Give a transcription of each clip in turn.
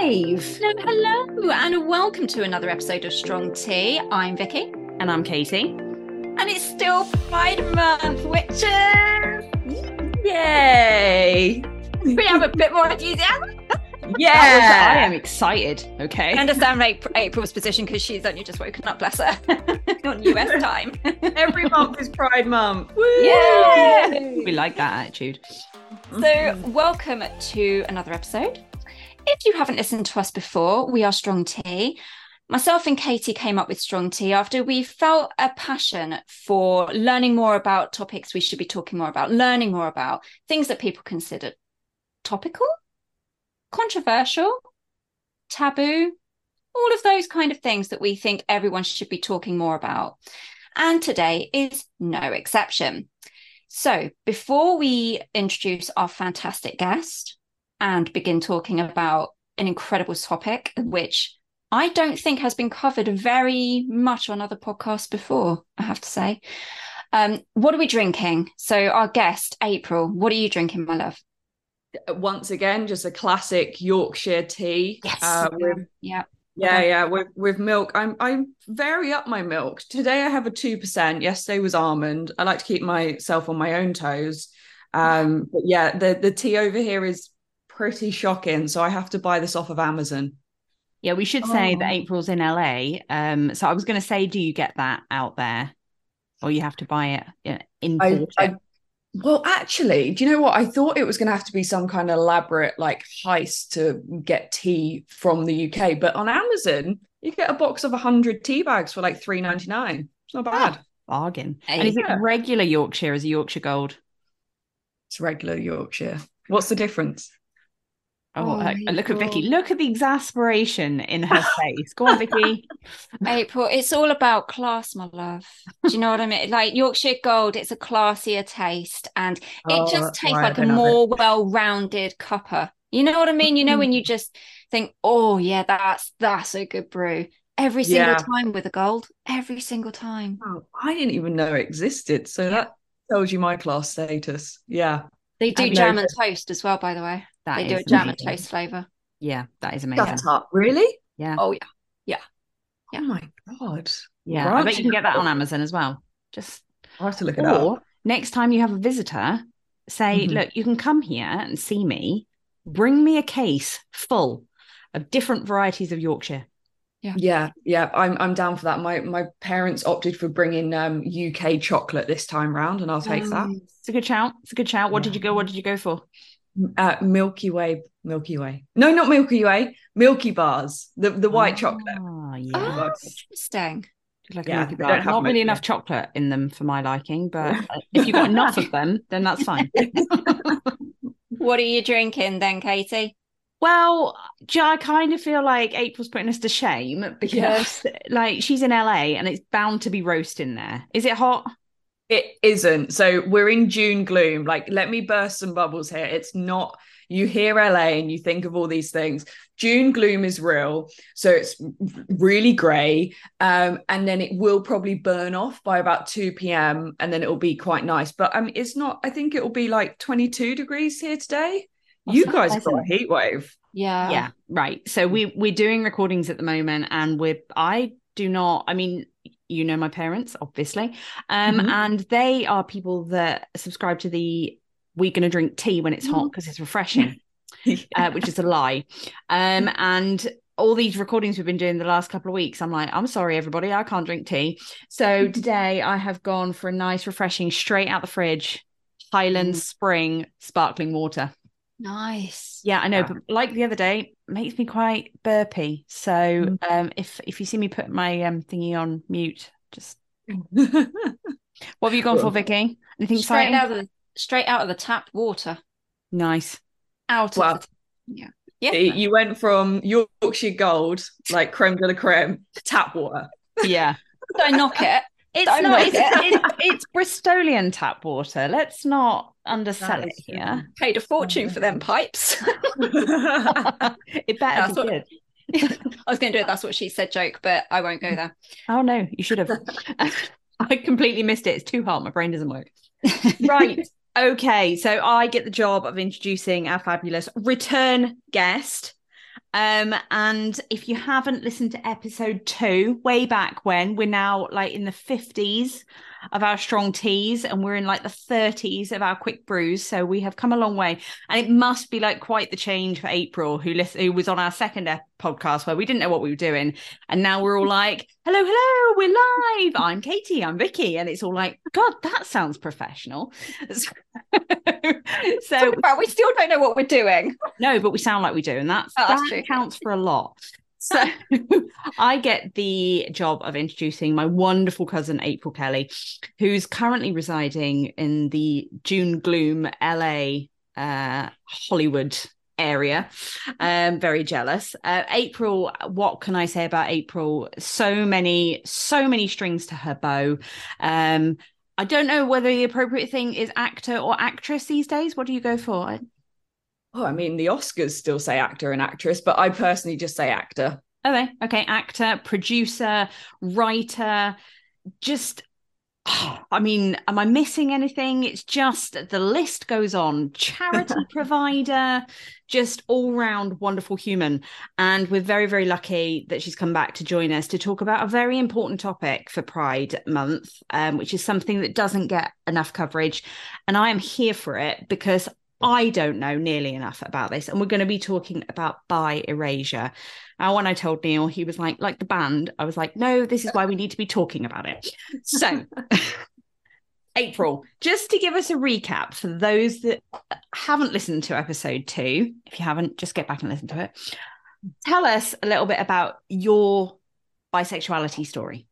live. Hello, hello, and welcome to another episode of Strong Tea. I'm Vikki, And I'm Katie. and it's still Pride Month, which is Yay. we have a bit more enthusiasm. Yeah. I am excited. Okay. I understand April's position because she's only just woken up, bless her, on US time. Every month is Pride Month. Woo! Yay! We like that attitude. So, welcome to another episode. If you haven't listened to us before, we are Strong Tea. Myself and Katie came up with Strong Tea after we felt a passion for learning more about topics we should be talking more about, learning more about things that people consider topical, controversial, taboo, all of those kind of things that we think everyone should be talking more about. And today is no exception. So, before we introduce our fantastic guest and begin talking about an incredible topic, which I don't think has been covered very much on other podcasts before, I have to say. Um, what are we drinking? So, our guest, April, what are you drinking, my love? once again just a classic yorkshire tea uh, with yeah. yeah yeah with with milk i'm i'm very up my milk today i have a 2% yesterday was almond i like to keep myself on my own toes um but yeah the the tea over here is pretty shocking so i have to buy this off of amazon Yeah, we should say that Oh. April's in LA. Um, so I was going to say, do you get that out there, or you have to buy it import I. I well actually do you know what i thought it was going to have to be some kind of elaborate like heist to get tea from the uk but on amazon you get a box of 100 tea bags for like 3.99 it's not bad Bargain. Hey. And is it regular Yorkshire Is a Yorkshire Gold? it's regular yorkshire what's the difference Oh, Oh, uh, look at Vikki. Look at the exasperation in her face. Go on, Vikki. April, it's all about class, my love. Do you know what I mean? Like Yorkshire Gold, it's a classier taste and it Oh, just tastes like a it. more well-rounded cuppa. You know what I mean? You know when you just think, "Oh yeah, that's that's a good brew." Every single Yeah. time with a gold, every single time. oh, i didn't even know it existed so Yeah. that tells you my class status yeah They do I jam that- and toast as well, by the way. That they do a is jam and amazing. toast flavor. Yeah, that is amazing. shut up really Yeah, Oh yeah, Yeah. oh my god yeah. I bet you can get that on Amazon as well. Just i have to look it up next time you have a visitor, say, Mhm. look, you can come here and see me. Bring me a case full of different varieties of Yorkshire. Yeah, yeah, yeah, I'm I'm down for that. My my parents opted for bringing um UK chocolate this time round, and I'll take that. It's a good shout. It's a good shout. What did you go? What did you go for? Uh, Milky Way, Milky Way. No, not Milky Way. Milky Bars, the the white chocolate. Oh, yeah. Oh, Bugs. interesting. Just like a Yeah, Milky Bar. don't have Not really Milky enough Way. chocolate in them for my liking, but uh, if you've got enough of them, then that's fine. What are you drinking then, Katie? Well, do you know, I kind of feel like April's putting us to shame because, like, she's in LA and it's bound to be roast in there. Is it hot? It isn't. So we're in June gloom. Like, let me burst some bubbles here. It's not. You hear LA and you think of all these things. June gloom is real, so it's really grey, um, and then it will probably burn off by about two p.m. and then it will be quite nice. But I mean, it's not. I think it will be like twenty-two degrees here today. Oh, you so guys got a heat wave. Yeah. yeah, right. So we we're doing recordings at the moment, and we're I do not. I mean, you know my parents, obviously, um, Mhm. and they are people that subscribe to the we're going to drink tea when it's hot because it's refreshing. uh, which is a lie. Um, and all these recordings we've been doing the last couple of weeks, I'm like, I'm sorry, everybody, I can't drink tea. So today I have gone for a nice, refreshing, straight out the fridge, Highland Mm. Spring sparkling water. Nice. Yeah, I know, Yeah. but like the other day, makes me quite burpy. So Mm. um, if if you see me put my um thingy on mute, just what have you gone for, Vikki? Anything Straight exciting? out of the straight out of the tap water. Nice. Out Wow. of the yeah. Yeah. you went from Yorkshire Gold, like creme de la creme, to tap water. Yeah. Don't knock it. It's Don't not. It's, it. it's, it's Bristolian tap water. Let's not undersell it here. Paid a fortune mm. for them pipes. it better be good. I was going to do it. That's what she said joke, but I won't go there. Oh no, you should have. I completely missed it. It's too hot. My brain doesn't work. Right. Okay. So I get the job of introducing our fabulous return guest. Um, and if you haven't listened to episode two, way back when, we're now like in the 50s of our strong teas and we're in like the 30s of our quick brews. So we have come a long way. And it must be like quite the change for April, who, list- who was on our second podcast where we didn't know what we were doing. And now we're all like, hello, hello, we're live. I'm Katie, I'm Vikki. And it's all like, oh God, that sounds professional. so but we still don't know what we're doing. No, but we sound like we do. And that's, oh, that's that counts for a lot. So I get the job of introducing my wonderful cousin April Kelley, who's currently residing in the June Gloom LA uh, Hollywood area. Um, very jealous. Uh, April, what can I say about April? So many, so many strings to her bow. Um, I don't know whether the appropriate thing is actor or actress these days. What do you go for? Oh, I mean, the Oscars still say actor and actress, but I personally just say actor. Okay, okay, actor, producer, writer, just I mean, am I missing anything? It's just the list goes on. Charity provider, just all round wonderful human. And we're very, very lucky that she's come back to join us to talk about a very important topic for Pride Month, um, which is something that doesn't get enough coverage. And I am here for it because I don't know nearly enough about this. And we're going to be talking about bi erasure. Now, when I told Neil, he was like, like the band, I was like, no, this is why we need to be talking about it. So, April, just to give us a recap for those that haven't listened to episode two, if you haven't, just get back and listen to it. Tell us a little bit about your bisexuality story.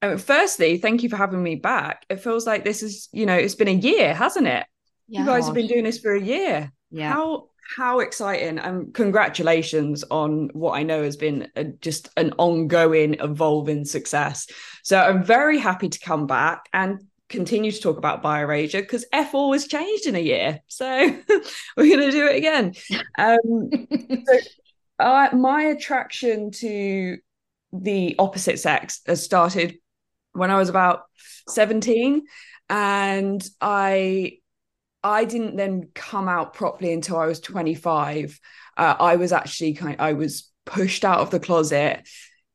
Oh, firstly, thank you for having me back. It feels like this is, you know, it's been a year, hasn't it? Yeah. You guys have been doing this for a year. Yeah. How how exciting and congratulations on what I know has been a, just an ongoing, evolving success. So I'm very happy to come back and continue to talk about bi erasure because F always changed in a year. So we're going to do it again. Um, so uh, my attraction to the opposite sex has started when I was about 17 and I I didn't then come out properly until I was 25. Uh, I was actually kind of, I was pushed out of the closet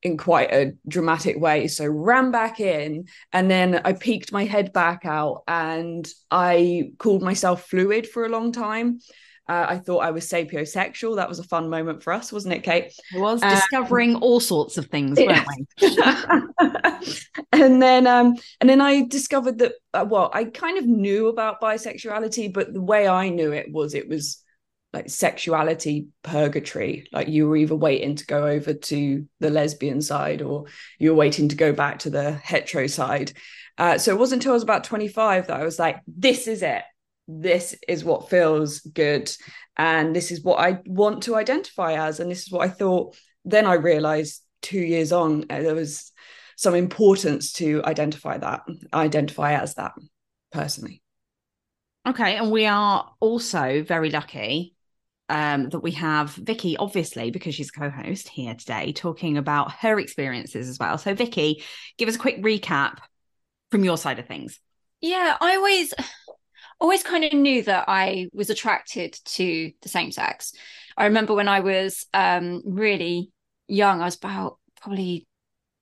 in quite a dramatic way. So ran back in and then I peeked my head back out and I called myself fluid for a long time. Uh, I thought I was sapiosexual. That was a fun moment for us, wasn't it, Kate? It was um, discovering all sorts of things, weren't we? and then, um, and then I discovered that. Uh, well, I kind of knew about bisexuality, but the way I knew it was it was like sexuality purgatory. Like you were either waiting to go over to the lesbian side, or you were waiting to go back to the hetero side. Uh, so it wasn't until I was about 25 that I was like, this is it this is what feels good and this is what I want to identify as and this is what I thought then I realized 2 years on uh, there was some importance to identify that identify as that personally okay and we are also very lucky um, that we have Vikki, obviously, because she's co-host here today, talking about her experiences as well. So, Vikki, give us a quick recap from your side of things. Yeah, I always always kind of knew that I was attracted to the same sex. I remember when I was um, really young, I was about probably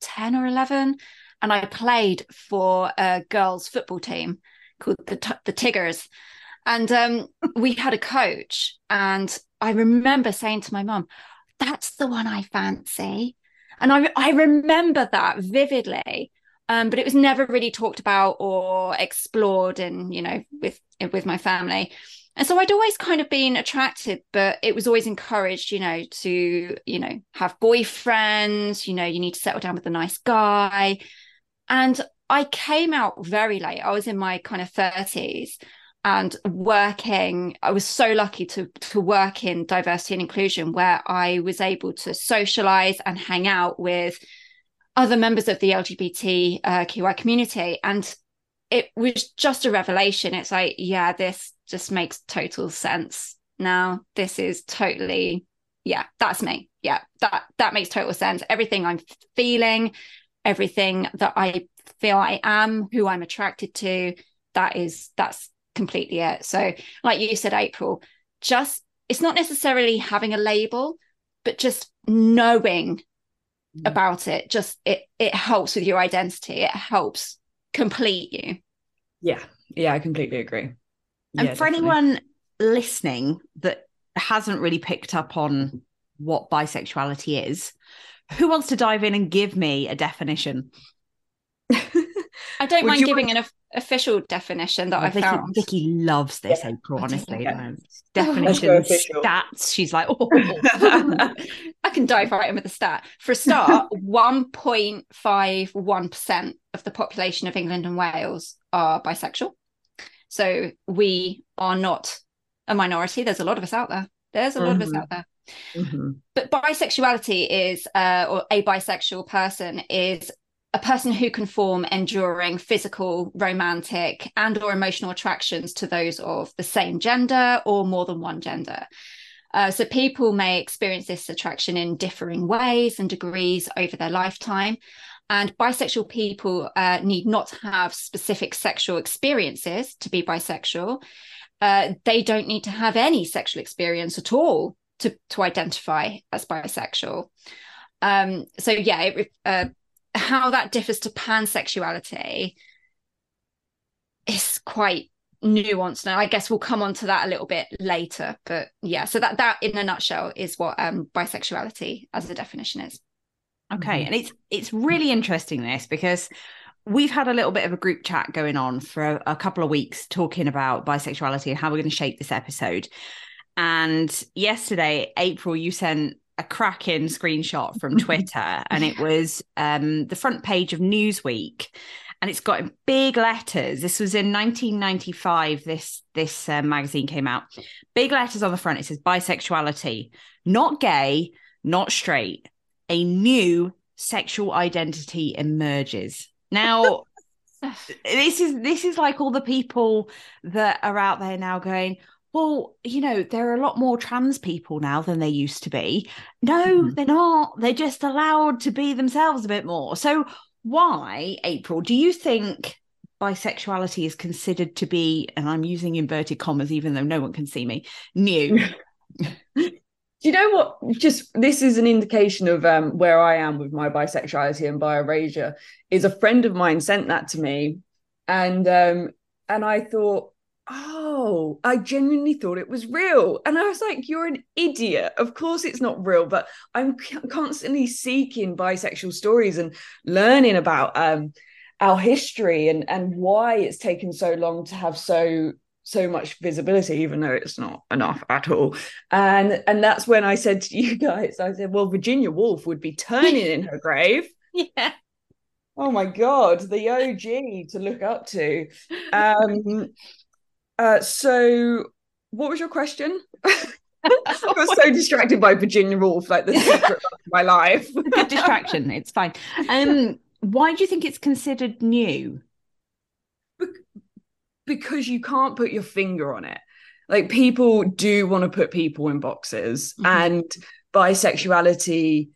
10 or 11, and I played for a girls' football team called the, the Tigers. And um, we had a coach, and I remember saying to my mum, That's the one I fancy. And I, I remember that vividly. Um, but it was never really talked about or explored in, you know, with with my family. And so I'd always kind of been attracted, but it was always encouraged, you know, to, you know, have boyfriends, you know, you need to settle down with a nice guy. And I came out very late. I was in my kind of 30s and working. I was so lucky to to work in diversity and inclusion where I was able to socialize and hang out with other members of the LGBTQI uh, community. And it was just a revelation. It's like, yeah, this just makes total sense now. This is totally, yeah, that's me. Yeah, that that makes total sense. Everything I'm feeling, everything that I feel I am, who I'm attracted to, that is that's completely it. So, like you said, April, just it's not necessarily having a label, but just knowing About it just it it helps with your identity it helps complete you Yeah, yeah, I completely agree. And Yeah, for definitely. anyone listening that hasn't really picked up on what bisexuality is, who wants to dive in and give me a definition? i don't Would mind giving an of- official definition that i Vikki, found Vikki loves this, Yeah, April, I honestly. Yeah. man. Definitions, stats. She's like, oh, I can dive right in with the stat. For a start, 1.51% of the population of England and Wales are bisexual. So we are not a minority. There's a lot of us out there. There's a lot of us Mhm. out there. Mhm. But bisexuality is, uh, or a bisexual person is a person who can form enduring physical, romantic, and or emotional attractions to those of the same gender or more than one gender. Uh, so people may experience this attraction in differing ways and degrees over their lifetime. And bisexual people uh, need not have specific sexual experiences to be bisexual. Uh, they don't need to have any sexual experience at all to, to identify as bisexual. Um, so, yeah, it, uh, how that differs to pansexuality is quite nuanced now i guess we'll come on to that a little bit later but yeah so that that in a nutshell is what um bisexuality as a definition is okay. Mhm. And it's it's really interesting this because we've had a little bit of a group chat going on for a, a couple of weeks talking about bisexuality and how we're going to shape this episode. And yesterday, April, you sent a cracking screenshot from Twitter, and it was um, the front page of Newsweek, and it's got in big letters. This was in 1995. This this uh, magazine came out. Big letters on the front. It says bisexuality, not gay, not straight. A new sexual identity emerges. Now, this is this is like all the people that are out there now going well you know there are a lot more trans people now than they used to be no Mhm. they're not they're just allowed to be themselves a bit more so why april do you think bisexuality is considered to be and i'm using inverted commas even though no one can see me new Do you know what? Just this is an indication of um, where I am with my bisexuality and bi-erasure. Is a friend of mine sent that to me, and um, and I thought, oh, I genuinely thought it was real, and I was like, you're an idiot. Of course, it's not real. But I'm constantly seeking bisexual stories and learning about um, our history and and why it's taken so long to have so so much visibility even though it's not enough at all and and that's when i said to you guys i said well virginia woolf would be turning in her grave yeah oh my god the og to look up to um uh so what was your question? I was so distracted by virginia woolf like the secret of my life. Good distraction. It's fine. Um why do you think it's considered new? Because you can't put your finger on it. Like people do want to put people in boxes, Mhm. and bisexuality,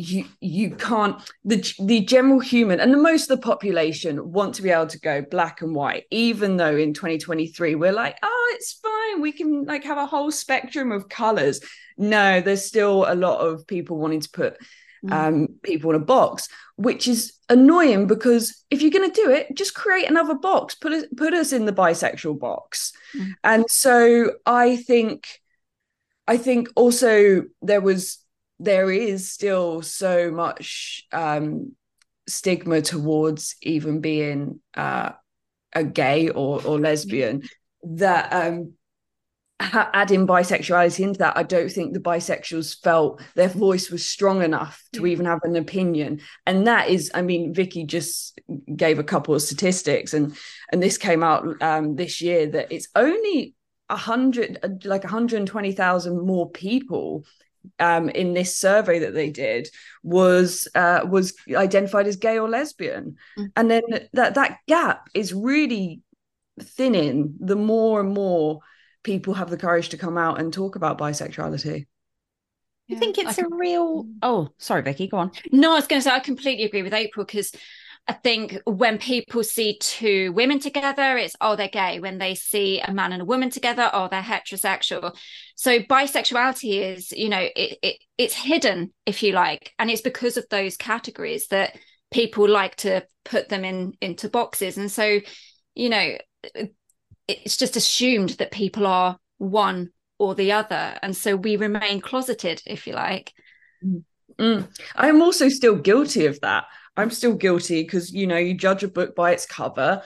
you you can't. The the general human and the most of the population want to be able to go black and white. Even though in 2023 we're like, oh, it's fine, we can like have a whole spectrum of colors. No, there's still a lot of people wanting to put um, people in a box, which is annoying because if you're going to do it, just create another box. Put us put us in the bisexual box. Mm. And so I think, I think also there was there is still so much um, stigma towards even being uh, a gay or or lesbian that um, adding bisexuality into that, I don't think the bisexuals felt their voice was strong enough to even have an opinion. And that is, I mean, Vikki just gave a couple of statistics, and and this came out um, this year that it's only a hundred, like 120,000 more people um, in this survey that they did was uh, was identified as gay or lesbian, Mm. and then that that gap is really thinning the more and more people have the courage to come out and talk about bisexuality. I think it's a real. Oh, sorry, Becky, go on. No, I was going to say I completely agree with April because I think when people see two women together, it's oh they're gay. When they see a man and a woman together, oh they're heterosexual. So bisexuality is, you know, it, it it's hidden, if you like, and it's because of those categories that people like to put them in into boxes. And so, you know, it's just assumed that people are one or the other, and so we remain closeted, if you like. Mm. I'm also still guilty of that. I'm still guilty because you know you judge a book by its cover,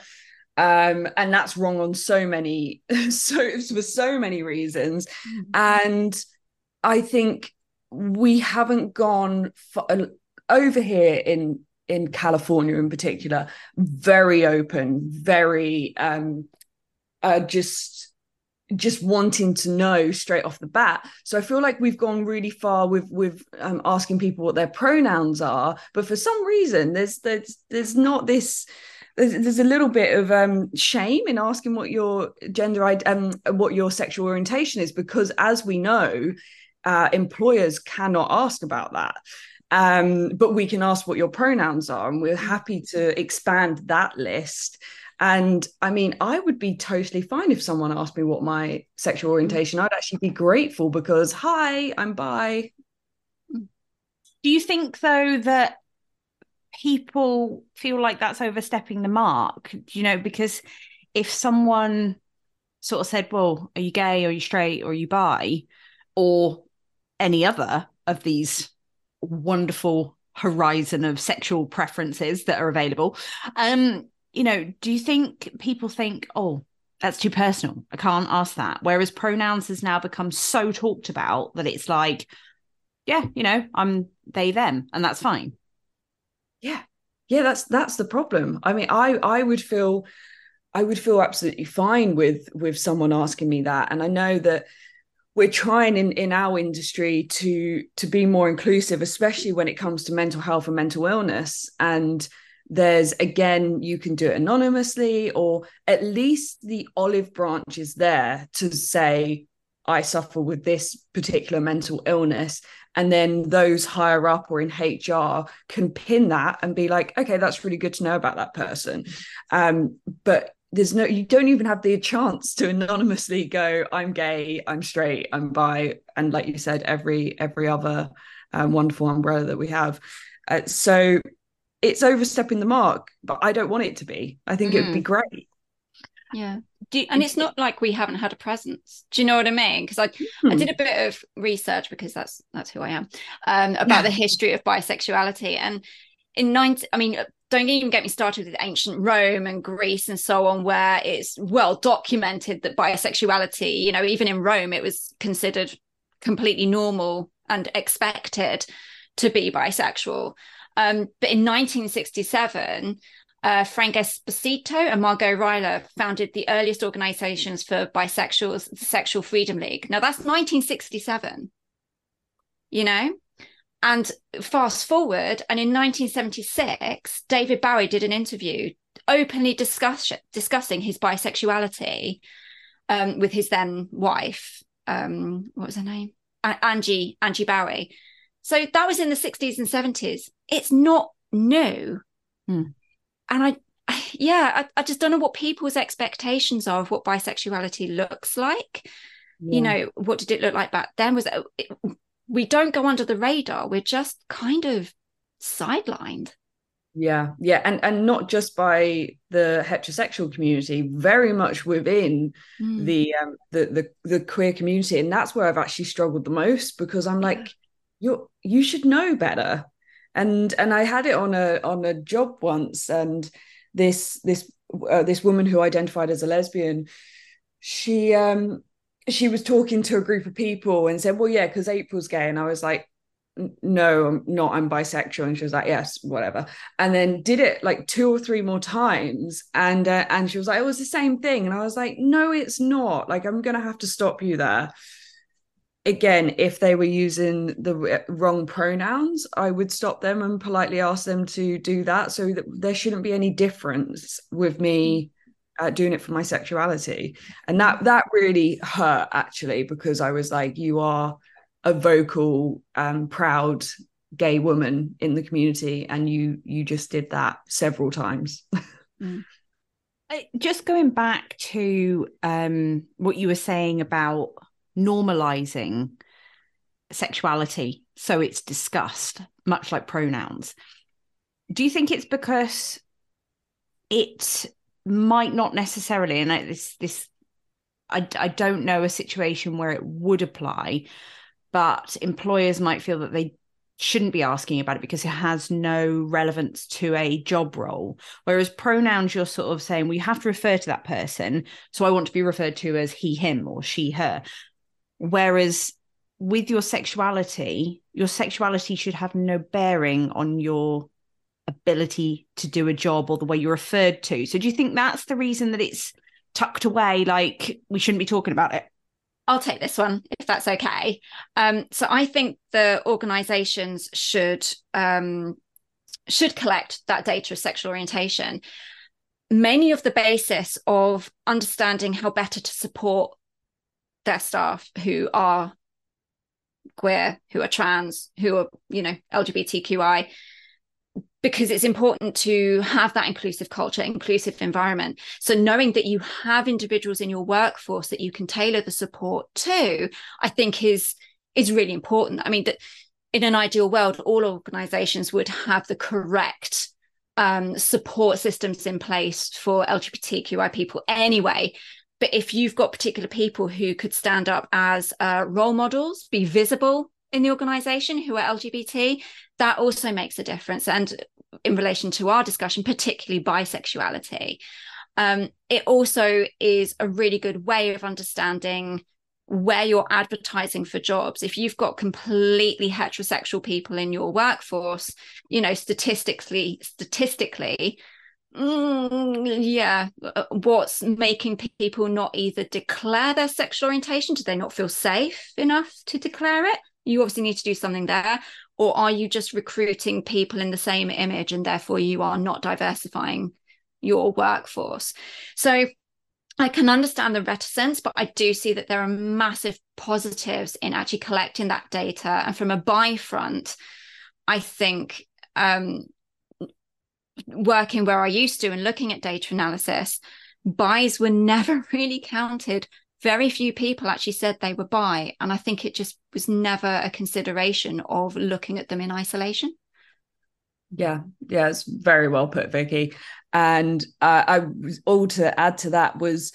um, and that's wrong on so many so for so many reasons. Mm-hmm. And I think we haven't gone for, uh, over here in in California in particular, very open, very um, uh, just just wanting to know straight off the bat. So i feel like we've gone really far with with um, asking people what their pronouns are but for some reason there's there's there's not this there's, there's a little bit of um, shame in asking what your gender um what your sexual orientation is because as we know uh, employers cannot ask about that. Um, but we can ask what your pronouns are and we're happy to expand that list and I mean, I would be totally fine if someone asked me what my sexual mm. orientation. I'd actually be grateful because, hi, I'm bi. Do you think, though, that people feel like that's overstepping the mark? You know, because if someone sort of said, well, are you gay? Are you straight? Or are you bi? Or any other of these wonderful horizon of sexual preferences that are available um you know, do you think people think, oh, that's too personal. I can't ask that. Whereas pronouns has now become so talked about that it's like, yeah, you know, I'm they them, and that's fine. Yeah, yeah, that's that's the problem. I mean, I I would feel, I would feel absolutely fine with with someone asking me that, and I know that we're trying in in our industry to to be more inclusive, especially when it comes to mental health and mental illness, and there's again you can do it anonymously or at least the olive branch is there to say i suffer with this particular mental illness. And then those higher up or in hr can pin that and be like okay that's really good to know about that person. Um, but there's no you don't even have the chance to anonymously go i'm gay i'm straight i'm bi and like you said every every other um, wonderful umbrella that we have. Uh, so it's overstepping the mark, but I don't want it to be. I think mm. it would be great. Yeah. You, and it's not like we haven't had a presence. Do you know what I mean? Because I hmm. I did a bit of research because that's that's who I am um, about the history of bisexuality. And in 90, I mean, don't even get me started with ancient Rome and Greece and so on, where it's well documented that bisexuality, you know, even in Rome, it was considered completely normal and expected to be bisexual. Um, but in 1967, uh, Frank Esposito and Margo Rila founded the earliest organizations for bisexuals, the Sexual Freedom League. Now that's 1967, you know? And fast forward, and in 1976, David Bowie did an interview openly discuss, discussing his bisexuality um, with his then wife. Um, what was her name? A- Angie Angie Bowie. So that was in the 60s and 70s. It's not new. Hmm. And I, yeah, I, I, just don't know what people's expectations are of what bisexuality looks like. Yeah. You know, what did it look like back then? Was it, we don't go under the radar. We're just kind of sidelined. Yeah, yeah, and and not just by the heterosexual community, very much within mm. the um the the the queer community, and that's where I've actually struggled the most because I'm like, you you should know better. And and i had it on a on a job once and this this uh, this woman who identified as a lesbian she um she was talking to a group of people and said well yeah because april's gay. And i was like no i'm not i'm bisexual. And she was like yes whatever. And then did it like two or three more times and uh, and she was like it was the same thing. And i was like no it's not. Like i'm gonna have to stop you there again, if they were using the wrong pronouns, I would stop them and politely ask them to do that so that there shouldn't be any difference with me uh, doing it for my sexuality. And that that really hurt actually because I was like, you are a vocal and proud gay woman in the community and you you just did that several times mm. just going back to um, what you were saying about normalizing sexuality so it's discussed much like pronouns do you think it's because it might not necessarily and this this I, I don't know a situation where it would apply but employers might feel that they shouldn't be asking about it because it has no relevance to a job role. Whereas pronouns, you're sort of saying, well, have to refer to that person. So I want to be referred to as he, him, or she, her. Whereas with your sexuality, your sexuality should have no bearing on your ability to do a job or the way you're referred to. So do you think that's the reason that it's tucked away? Like we shouldn't be talking about it? I'll take this one if that's okay. Um, so I think the organisations should um, should collect that data of sexual orientation, mainly of the basis of understanding how better to support their staff who are queer, who are trans, who are you know LGBTQI, because it's important to have that inclusive culture, inclusive environment. So knowing that you have individuals in your workforce that you can tailor the support to, I think is is really important. I mean that in an ideal world, all organizations would have the correct um, support systems in place for LGBTQI people anyway. But if you've got particular people who could stand up as uh, role models, be visible in the organization who are LGBT, that also makes a difference. And in relation to our discussion, particularly bisexuality. Um, it also is a really good way of understanding where you're advertising for jobs. If you've got completely heterosexual people in your workforce, you know, statistically, statistically, mm, yeah, uh, what's making people not either declare their sexual orientation? Do they not feel safe enough to declare it? You obviously need to do something there or are you just recruiting people in the same image and therefore you are not diversifying your workforce so I can understand the reticence, but I do see that there are massive positives in actually collecting that data. And from a buy front, I think um, working where I used to and looking at data analysis, buys were never really counted very few people actually said they were buy. And I think it just was never a consideration of looking at them in isolation. Yeah, yeah, it's very well put, Vikki. And uh, I was all to add to that was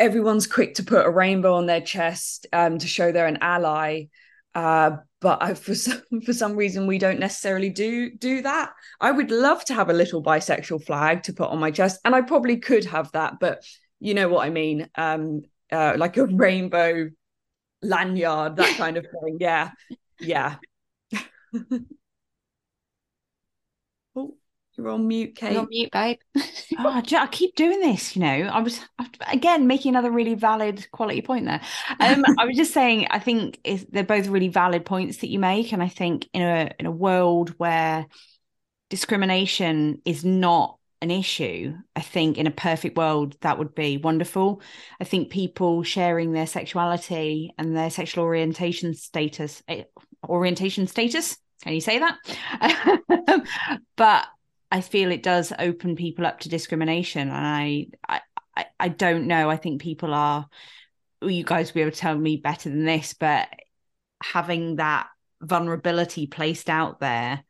everyone's quick to put a rainbow on their chest um, to show they're an ally. Uh, but I, for some for some reason we don't necessarily do do that. I would love to have a little bisexual flag to put on my chest, and I probably could have that, but you know what I mean. Um, uh, like a rainbow lanyard, that kind of thing. Yeah, yeah. you're on mute, Kate. You're on mute, babe. oh, I keep doing this. You know, I was again making another really valid quality point there. Um, I was just saying, I think they're both really valid points that you make, and I think in a in a world where discrimination is not an issue, I think in a perfect world that would be wonderful. I think people sharing their sexuality and their sexual orientation status, eh, orientation status, can you say that? but I feel it does open people up to discrimination, and I, I, I don't know. I think people are. Well, you guys will be able to tell me better than this, but having that vulnerability placed out there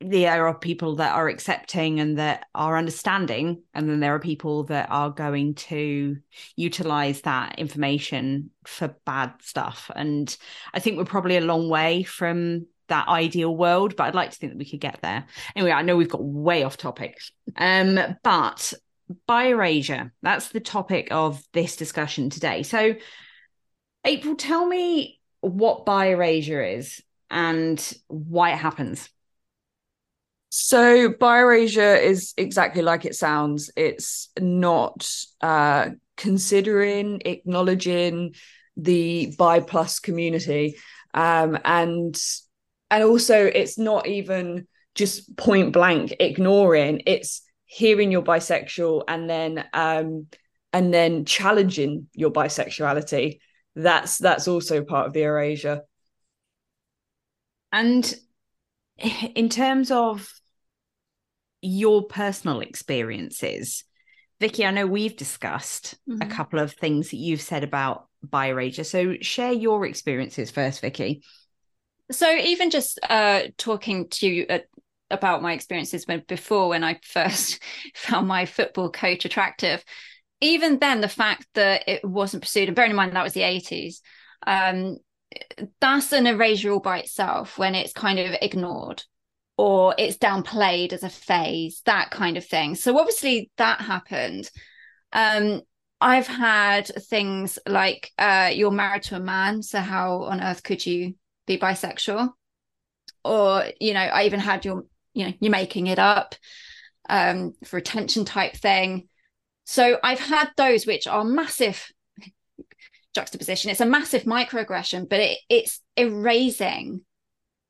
there are people that are accepting and that are understanding and then there are people that are going to utilize that information for bad stuff and i think we're probably a long way from that ideal world but i'd like to think that we could get there. Anyway i know we've got way off topic. Um but bi-erasure that's the topic of this discussion today. So april tell me what bi-erasure is and why it happens. So bi-erasure is exactly like it sounds. It's not uh, considering, acknowledging the bi plus community, um, and and also it's not even just point blank ignoring. It's hearing you're bisexual and then um, and then challenging your bisexuality. That's that's also part of the erasure. And in terms of your personal experiences, Vikki, I know we've discussed mm-hmm. a couple of things that you've said about bi-erasure. So share your experiences first, Vikki. So even just uh, talking to you uh, about my experiences when before when I first found my football coach attractive, even then the fact that it wasn't pursued, and bearing in mind that was the 80s, um, that's an erasure all by itself when it's kind of ignored or it's downplayed as a phase, that kind of thing. So obviously that happened. Um, I've had things like uh, you're married to a man, so how on earth could you be bisexual? Or you know, I even had your you know you're making it up um, for attention type thing. So I've had those which are massive juxtaposition. It's a massive microaggression, but it, it's erasing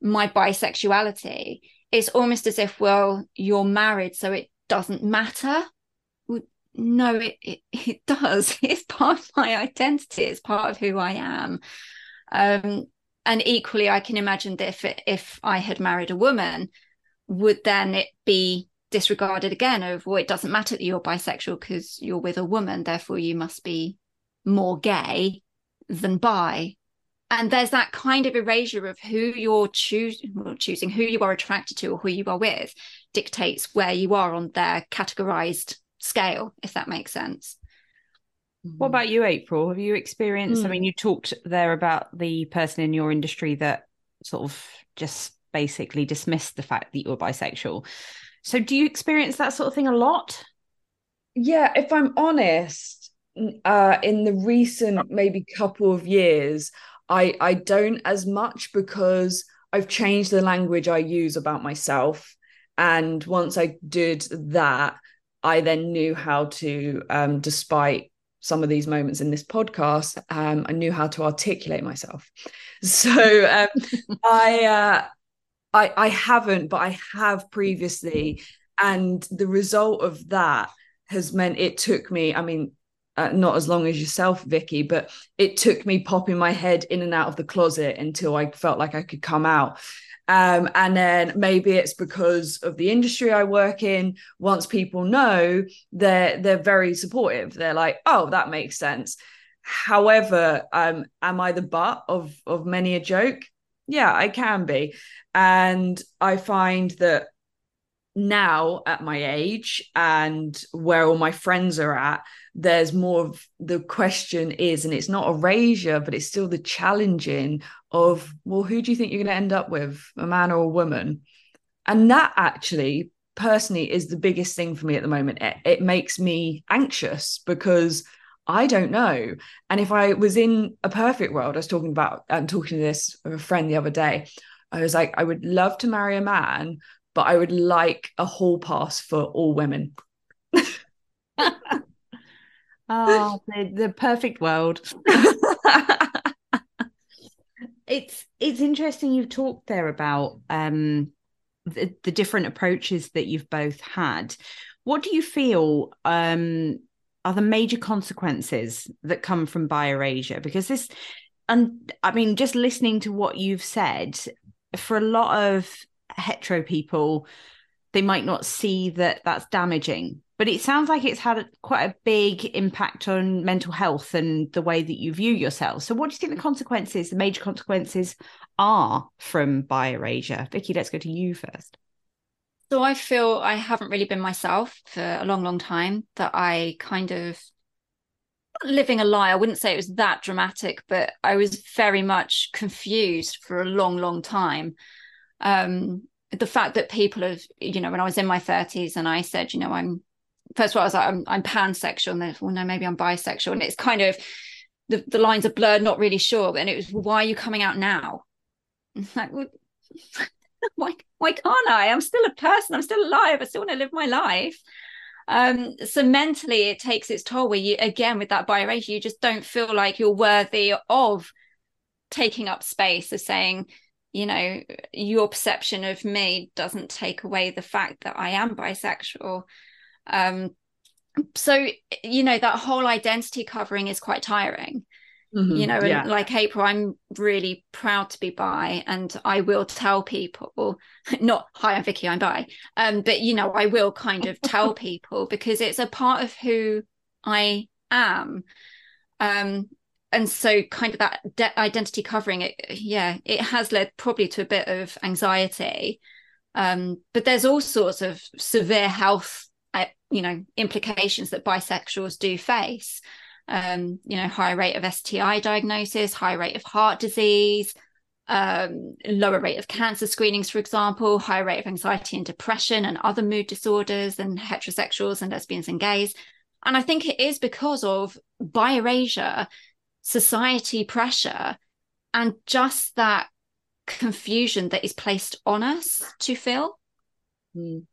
my bisexuality it's almost as if well you're married so it doesn't matter no it, it, it does it's part of my identity it's part of who i am um, and equally i can imagine that if if i had married a woman would then it be disregarded again of well it doesn't matter that you're bisexual because you're with a woman therefore you must be more gay than bi. And there's that kind of erasure of who you're choosing who you are attracted to or who you are with dictates where you are on their categorized scale if that makes sense what about you april have you experienced mm. i hmm. mean you talked there about the person in your industry that sort of just basically dismissed the fact that you're bisexual so do you experience that sort of thing a lot yeah if i'm honest uh in the recent maybe couple of years I I don't as much because I've changed the language I use about myself. And once I did that, I then knew how to, um, despite some of these moments in this podcast, um, I knew how to articulate myself. So um, I, uh, I, I haven't, but I have previously, and the result of that has meant it took me. I mean, uh, not as long as yourself, Vikki, but it took me popping my head in and out of the closet until I felt like I could come out. Um, and then maybe it's because of the industry I work in. Once people know, they're they're very supportive. They're like, "Oh, that makes sense." However, um, am I the butt of of many a joke? Yeah, I can be, and I find that now at my age and where all my friends are at there's more of the question is and it's not erasure but it's still the challenging of well who do you think you're going to end up with a man or a woman and that actually personally is the biggest thing for me at the moment it, it makes me anxious because I don't know. And if I was in a perfect world, I was talking about, I'm talking to this a friend the other day. I was like, I would love to marry a man but I would like a hall pass for all women. oh, the, the perfect world. it's it's interesting you've talked there about um the, the different approaches that you've both had. What do you feel um are the major consequences that come from bi-erasure? Because this and I mean, just listening to what you've said, for a lot of hetero people they might not see that that's damaging but it sounds like it's had quite a big impact on mental health and the way that you view yourself. So what do you think the consequences the major consequences are from bi-erasure vikki let's go to you first. So i feel i haven't really been myself for a long long time that i kind of living a lie i wouldn't say it was that dramatic but i was very much confused for a long long time. Um, the fact that people have, you know, when I was in my 30s and I said, you know, I'm first of all, I was like, I'm, I'm pansexual, and then, well, no, maybe I'm bisexual, and it's kind of the, the lines are blurred, not really sure. And it was, why are you coming out now? like, why, why can't I? I'm still a person. I'm still alive. I still want to live my life. Um, so mentally, it takes its toll. Where you, again, with that bi-erasure, you just don't feel like you're worthy of taking up space of saying, you know your perception of me doesn't take away the fact that i am bisexual um so you know that whole identity covering is quite tiring Mm-hmm. You know, and like April, I'm really proud to be bi, and I will tell people, not hi, I'm Vikki, I'm bi, um, but you know, I will kind of tell people because it's a part of who I am. Um, and so kind of that de- identity covering it yeah it has led probably to a bit of anxiety um, but there's all sorts of severe health you know implications that bisexuals do face. Um, you know high rate of sti diagnosis high rate of heart disease um, lower rate of cancer screenings for example higher rate of anxiety and depression and other mood disorders than heterosexuals and lesbians and gays. And i think it is because of bi erasure society pressure and just that confusion that is placed on us to feel. Mm.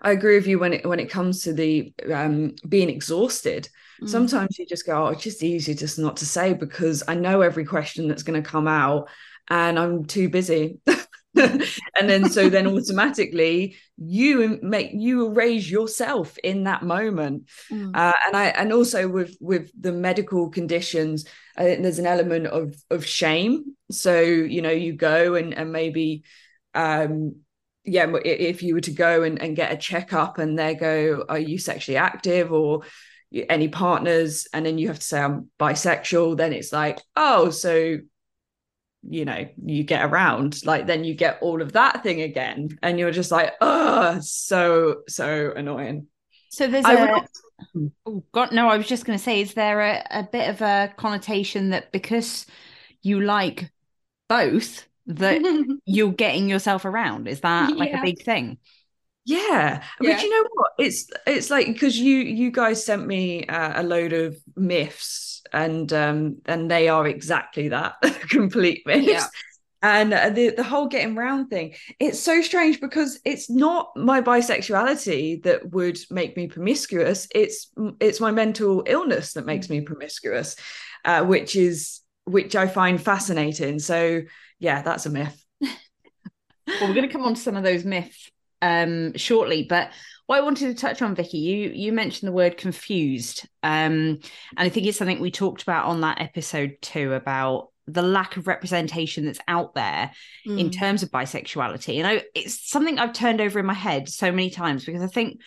I agree with you when it when it comes to the um being exhausted mm. sometimes you just go oh it's just easy just not to say because i know every question that's going to come out and i'm too busy and then so then automatically you make you erase yourself in that moment mm. uh, and i and also with with the medical conditions i think there's an element of of shame so you know you go and and maybe um yeah if you were to go and, and get a checkup and they go are you sexually active or any partners? And then you have to say i'm bisexual then it's like oh so you know you get around like then you get all of that thing again and you're just like oh so so annoying. So there's I a would... oh god no i was just going to say is there a, a bit of a connotation that because you like both that you're getting yourself around is that like yeah. a big thing yeah. yeah. but you know what it's it's like because you you guys sent me uh, a load of myths and um and they are exactly that complete myths yeah. and uh, the the whole getting round thing it's so strange because it's not my bisexuality that would make me promiscuous it's it's my mental illness that makes me promiscuous uh, which is which i find fascinating so yeah that's a myth well we're going to come on to some of those myths um, shortly. But what I wanted to touch on, Vikki, you you mentioned the word confused, um, and I think it's something we talked about on that episode too about the lack of representation that's out there mm. in terms of bisexuality. And I, it's something I've turned over in my head so many times because I think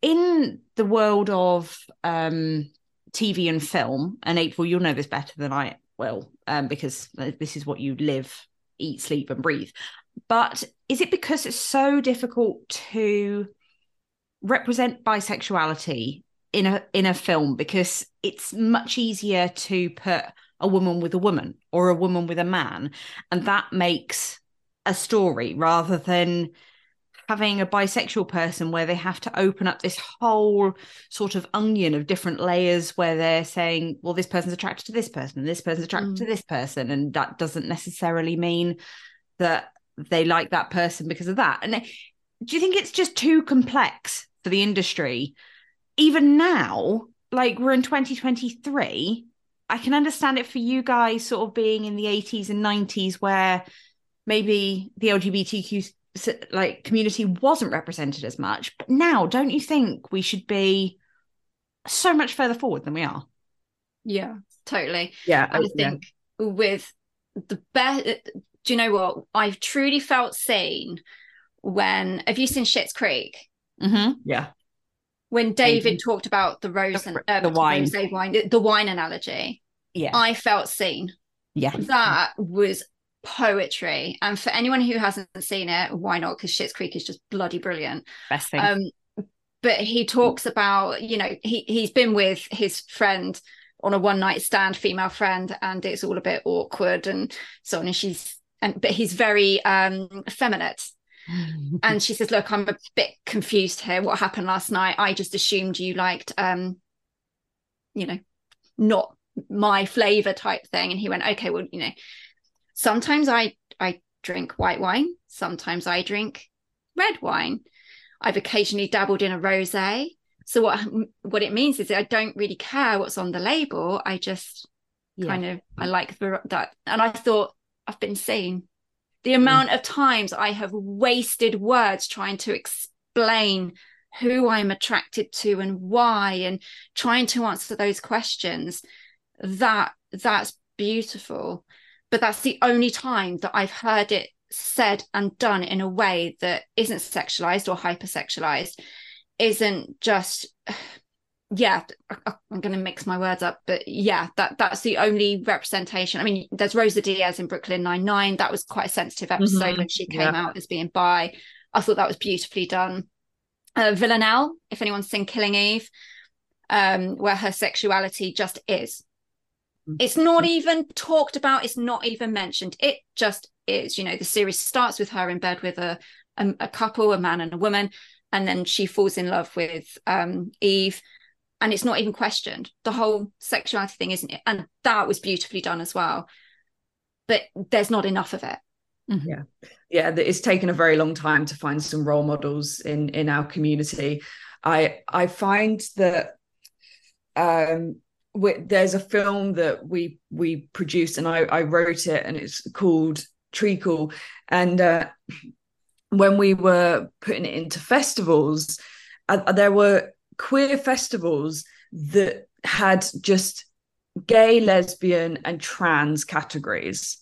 in the world of um, TV and film, and April, you'll know this better than I will, um, because this is what you live, eat, sleep, and breathe. But is it because it's so difficult to represent bisexuality in a in a film because it's much easier to put a woman with a woman or a woman with a man and that makes a story rather than having a bisexual person where they have to open up this whole sort of onion of different layers where they're saying well this person's attracted to this person and this person's attracted mm. to this person and that doesn't necessarily mean that they like that person because of that. And do you think it's just too complex for the industry? Even now, like we're in 2023, I can understand it for you guys sort of being in the 80s and 90s where maybe the LGBTQ like community wasn't represented as much. But now, don't you think we should be so much further forward than we are? Yeah, totally. Yeah, I think yeah. with the best do you know what? I've truly felt seen when have you seen Schitt's Creek? Mm-hmm. Yeah. When David mm-hmm. talked about the rose and uh, the wine, wine, the, the wine analogy. Yeah. I felt seen. Yeah. That was poetry. And for anyone who hasn't seen it, why not? Because Schitt's Creek is just bloody brilliant. Best thing. Um, but he talks about, you know, he he's been with his friend on a one night stand, female friend, and it's all a bit awkward and so on. And she's and but he's very um effeminate and she says look i'm a bit confused here what happened last night i just assumed you liked um you know not my flavor type thing and he went okay well you know sometimes i i drink white wine sometimes i drink red wine i've occasionally dabbled in a rosé so what what it means is i don't really care what's on the label i just yeah. kind of i like the, that and i thought I've been seen. The mm. amount of times I have wasted words trying to explain who I'm attracted to and why, and trying to answer those questions. That that's beautiful but that's the only time that i've heard it said and done in a way that isn't sexualized or hypersexualized isn't just yeah i'm going to mix my words up but yeah that that's the only representation i mean there's rosa diaz in brooklyn 99 that was quite a sensitive episode mm-hmm. when she came yeah. out as being bi i thought that was beautifully done uh, villanelle if anyone's seen killing eve um where her sexuality just is. It's not even talked about it's not even mentioned. It just is you know the series starts with her in bed with a a, a couple a man and a woman and then she falls in love with um eve and it's not even questioned. The whole sexuality thing isn't it? And that was beautifully done as well. But there's not enough of it. Mm-hmm. yeah. Yeah it's taken a very long time to find some role models in in our community. I i find that um we, there's a film that we we produced and I, I wrote it and it's called treacle and uh, when we were putting it into festivals uh, there were queer festivals that had just gay, lesbian, and trans categories.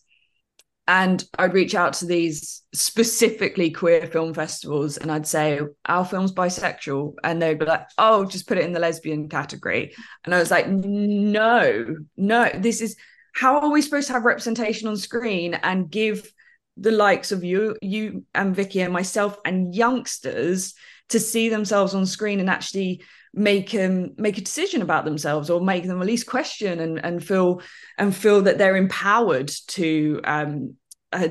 And I'd reach out to these specifically queer film festivals and I'd say, Our film's bisexual. And they'd be like, Oh, just put it in the lesbian category. And I was like, No, no, this is how are we supposed to have representation on screen and give the likes of you, you and Vikki and myself and youngsters to see themselves on screen and actually make them um, make a decision about themselves or make them at least question and and feel and feel that they're empowered to um uh,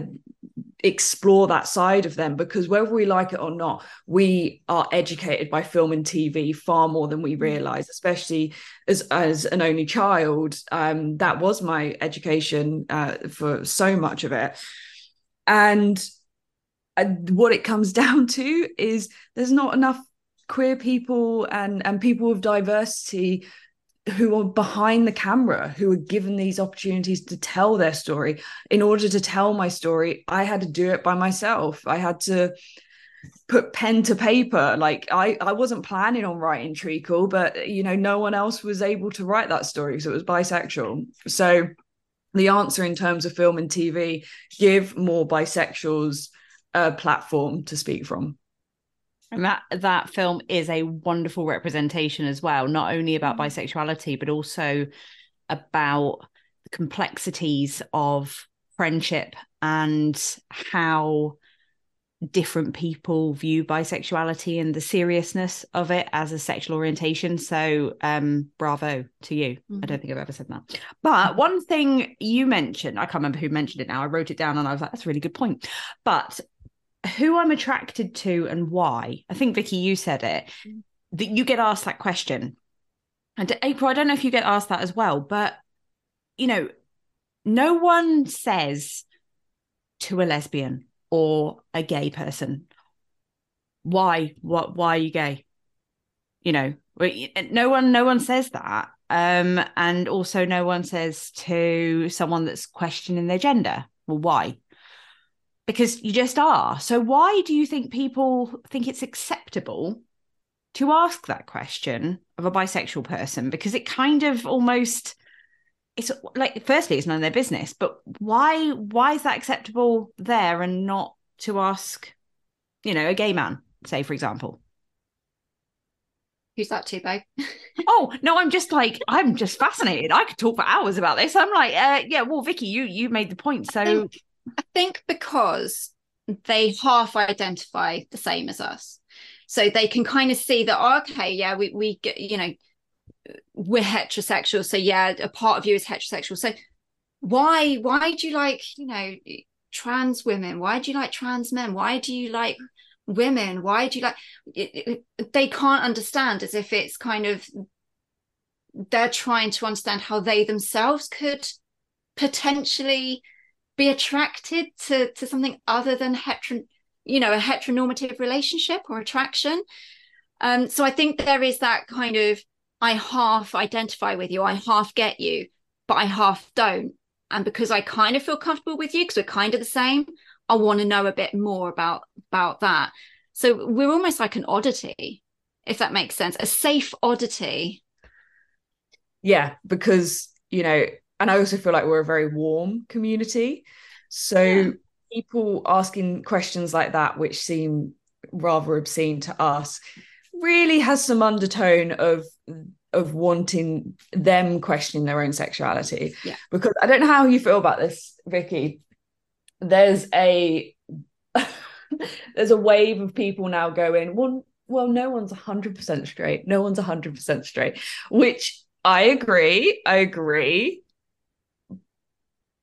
explore that side of them. Because whether we like it or not we are educated by film and tv far more than we mm. realize especially as as an only child. Um that was my education uh, for so much of it. And what it comes down to is there's not enough queer people and and people of diversity who are behind the camera who are given these opportunities to tell their story. In order to tell my story i had to do it by myself. I had to put pen to paper. Like i i wasn't planning on writing treacle but you know no one else was able to write that story because it was bisexual. So the answer in terms of film and tv give more bisexuals a platform to speak from and that that film is a wonderful representation as well not only about mm. bisexuality but also about the complexities of friendship and how different people view bisexuality and the seriousness of it as a sexual orientation so um bravo to you mm-hmm. i don't think i've ever said that but one thing you mentioned i can't remember who mentioned it now i wrote it down and i was like that's a really good point but who I'm attracted to and why. I think Vikki, you said it. Mm. That you get asked that question. And April, I don't know if you get asked that as well, but you know, no one says to a lesbian or a gay person, why, what, why are you gay? You know, no one, no one says that. Um, and also no one says to someone that's questioning their gender, well, why? Because you just are. So why do you think people think it's acceptable to ask that question of a bisexual person? Because it kind of almost it's like firstly it's none of their business, but why why is that acceptable there and not to ask, you know, a gay man, say for example? Who's that to, babe? oh no, I'm just like I'm just fascinated. I could talk for hours about this. I'm like, uh, yeah, well, Vikki, you you made the point. So I think because they half identify the same as us. So they can kind of see that, oh, okay, yeah, we, we get, you know, we're heterosexual. So yeah, a part of you is heterosexual. So why, why do you like, you know, trans women? Why do you like trans men? Why do you like women? Why do you like, it, it, they can't understand as if it's kind of, they're trying to understand how they themselves could potentially be attracted to to something other than hetero you know a heteronormative relationship or attraction. Um so i think there is that kind of i half identify with you i half get you but i half don't. And because i kind of feel comfortable with you because we're kind of the same i want to know a bit more about about that. So we're almost like an oddity if that makes sense a safe oddity. Yeah because you know and I also feel like we're a very warm community. So yeah. people asking questions like that, which seem rather obscene to us, really has some undertone of of wanting them questioning their own sexuality. Yeah. Because I don't know how you feel about this, Vikki. There's a there's a wave of people now going, well, well, no one's 100% straight. No one's 100% straight, which I agree. I agree.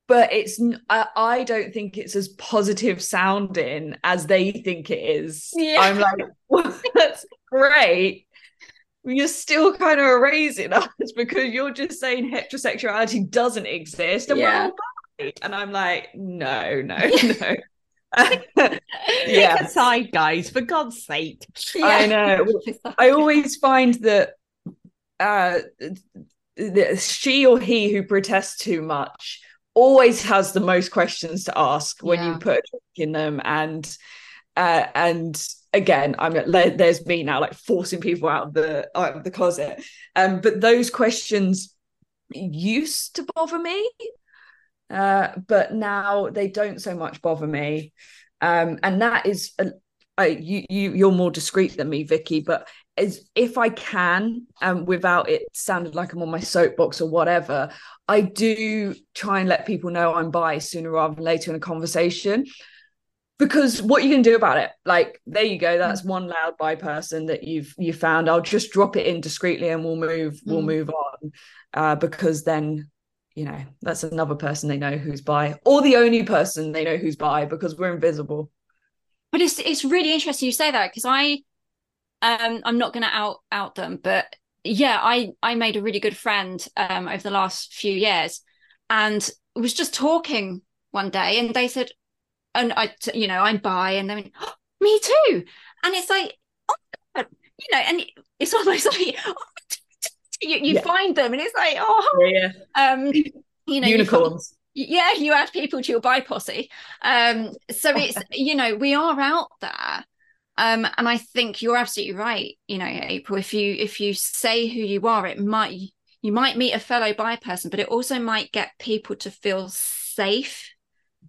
But it's I, I don't think it's as positive sounding as they think it is. Yeah. I'm like, well, that's great. You're still kind of erasing us because you're just saying heterosexuality doesn't exist and yeah. And I'm like, no, no, no. yeah. Side, guys, for God's sake. Yeah. I know. I always find that uh, she or he who protests too much always has the most questions to ask when yeah. you put in them. And uh, and again i'm there's me now like forcing people out of the out of the closet. Um but those questions used to bother me uh but now they don't so much bother me. Um and that is a, I, you, you you're more discreet than me vikki but as if i can um without it sounding like i'm on my soapbox or whatever i do try and let people know i'm bi sooner rather than later in a conversation. Because what you can do about it like there you go that's one loud bi person that you've you found. I'll just drop it in discreetly and we'll move mm. we'll move on. Uh, because then you know that's another person they know who's bi or the only person they know who's bi because we're invisible. But it's it's really interesting you say that because i um i'm not going to out out them but yeah i i made a really good friend um over the last few years and was just talking one day and they said and I, you know, I'm bi, and they went, oh, me too, and it's like, oh God, you know, and it's almost like oh, you, you yeah. find them, and it's like, oh, yeah, um, you know, unicorns. yeah, you add people to your bi posse. Um, so it's you know we are out there, um, and I think you're absolutely right. You know, April, if you if you say who you are, it might you might meet a fellow bi person, but it also might get people to feel safe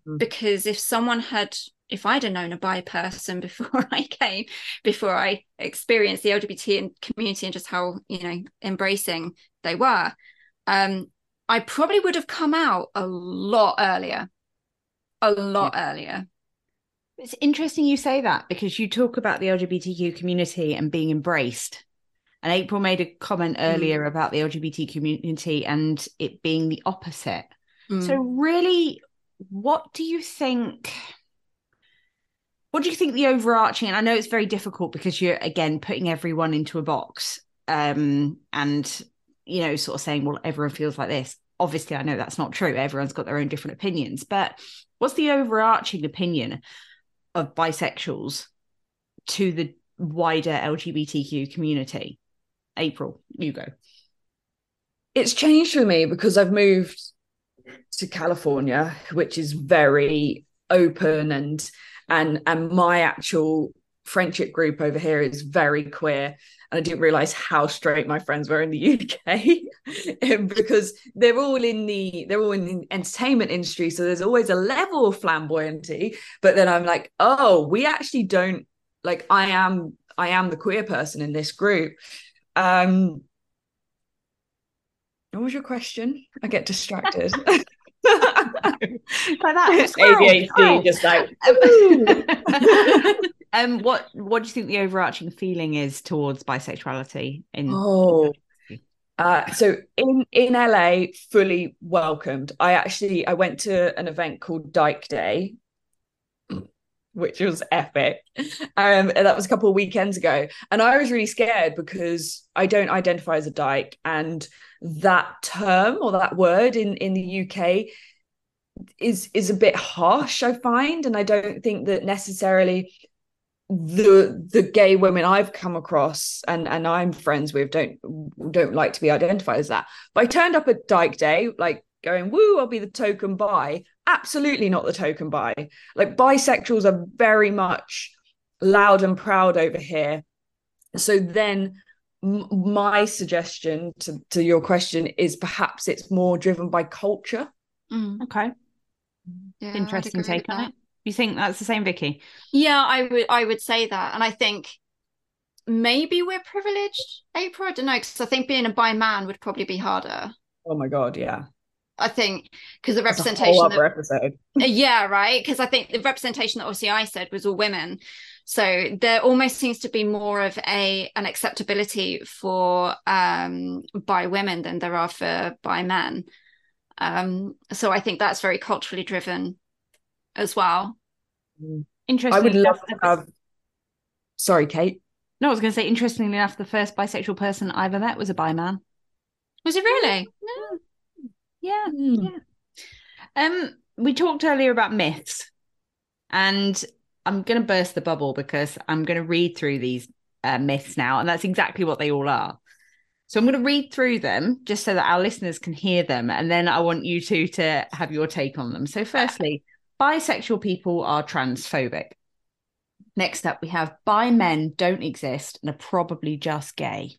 mm-hmm. because if someone had if I'd have known a bi person before I came, before I experienced the LGBT community and just how you know embracing they were, um, I probably would have come out a lot earlier, a lot yeah. earlier. It's interesting you say that because you talk about the LGBTQ community and being embraced. And April made a comment mm. earlier mm. about the LGBT community and it being the opposite. Mm. So, really, what do you think? What do you think the overarching? And I know it's very difficult because you're again putting everyone into a box, um, and you know, sort of saying, well, everyone feels like this. Obviously, I know that's not true. Everyone's got their own different opinions, but what's the overarching opinion of bisexuals to the wider LGBTQ community? April, you go. It's changed for me because I've moved to California, which is very open and and and my actual friendship group over here is very queer and I didn't realize how straight my friends were in the UK because they're all in the they're all in the entertainment industry so there's always a level of flamboyancy but then I'm like oh we actually don't like I am I am the queer person in this group um what was your question? I get distracted. like that. ADHD, just like. Um, what what do you think the overarching feeling is towards bisexuality? In oh, uh, so in in LA, fully welcomed. I actually I went to an event called Dyke Day, which was epic. Um, and that was a couple of weekends ago, and I was really scared because I don't identify as a dyke, and that term or that word in in the UK is is a bit harsh I find and I don't think that necessarily the the gay women I've come across and and I'm friends with don't don't like to be identified as that but I turned up at Dyke Day like going woo I'll be the token bi absolutely not the token bi like bisexuals are very much loud and proud over here so then m- my suggestion to, to your question is perhaps it's more driven by culture. Mm. Okay. Yeah, Interesting take on it. You think that's the same, Vikki? Yeah, I would. I would say that, and I think maybe we're privileged, April. I don't know because I think being a bi man would probably be harder. Oh my god, yeah. I think because the representation. That, episode. yeah, right. Because I think the representation that obviously I said was all women, so there almost seems to be more of a an acceptability for um bi women than there are for bi men. Um, so I think that's very culturally driven as well. Interesting. I would love to have. Sorry, Kate. No, I was going to say. Interestingly enough, the first bisexual person I ever met was a bi man. Was it really? No. Yeah, mm. yeah. Um, we talked earlier about myths, and I'm going to burst the bubble because I'm going to read through these uh, myths now, and that's exactly what they all are. So I'm going to read through them just so that our listeners can hear them, and then I want you two to have your take on them. So, firstly, bisexual people are transphobic. Next up, we have bi men don't exist and are probably just gay.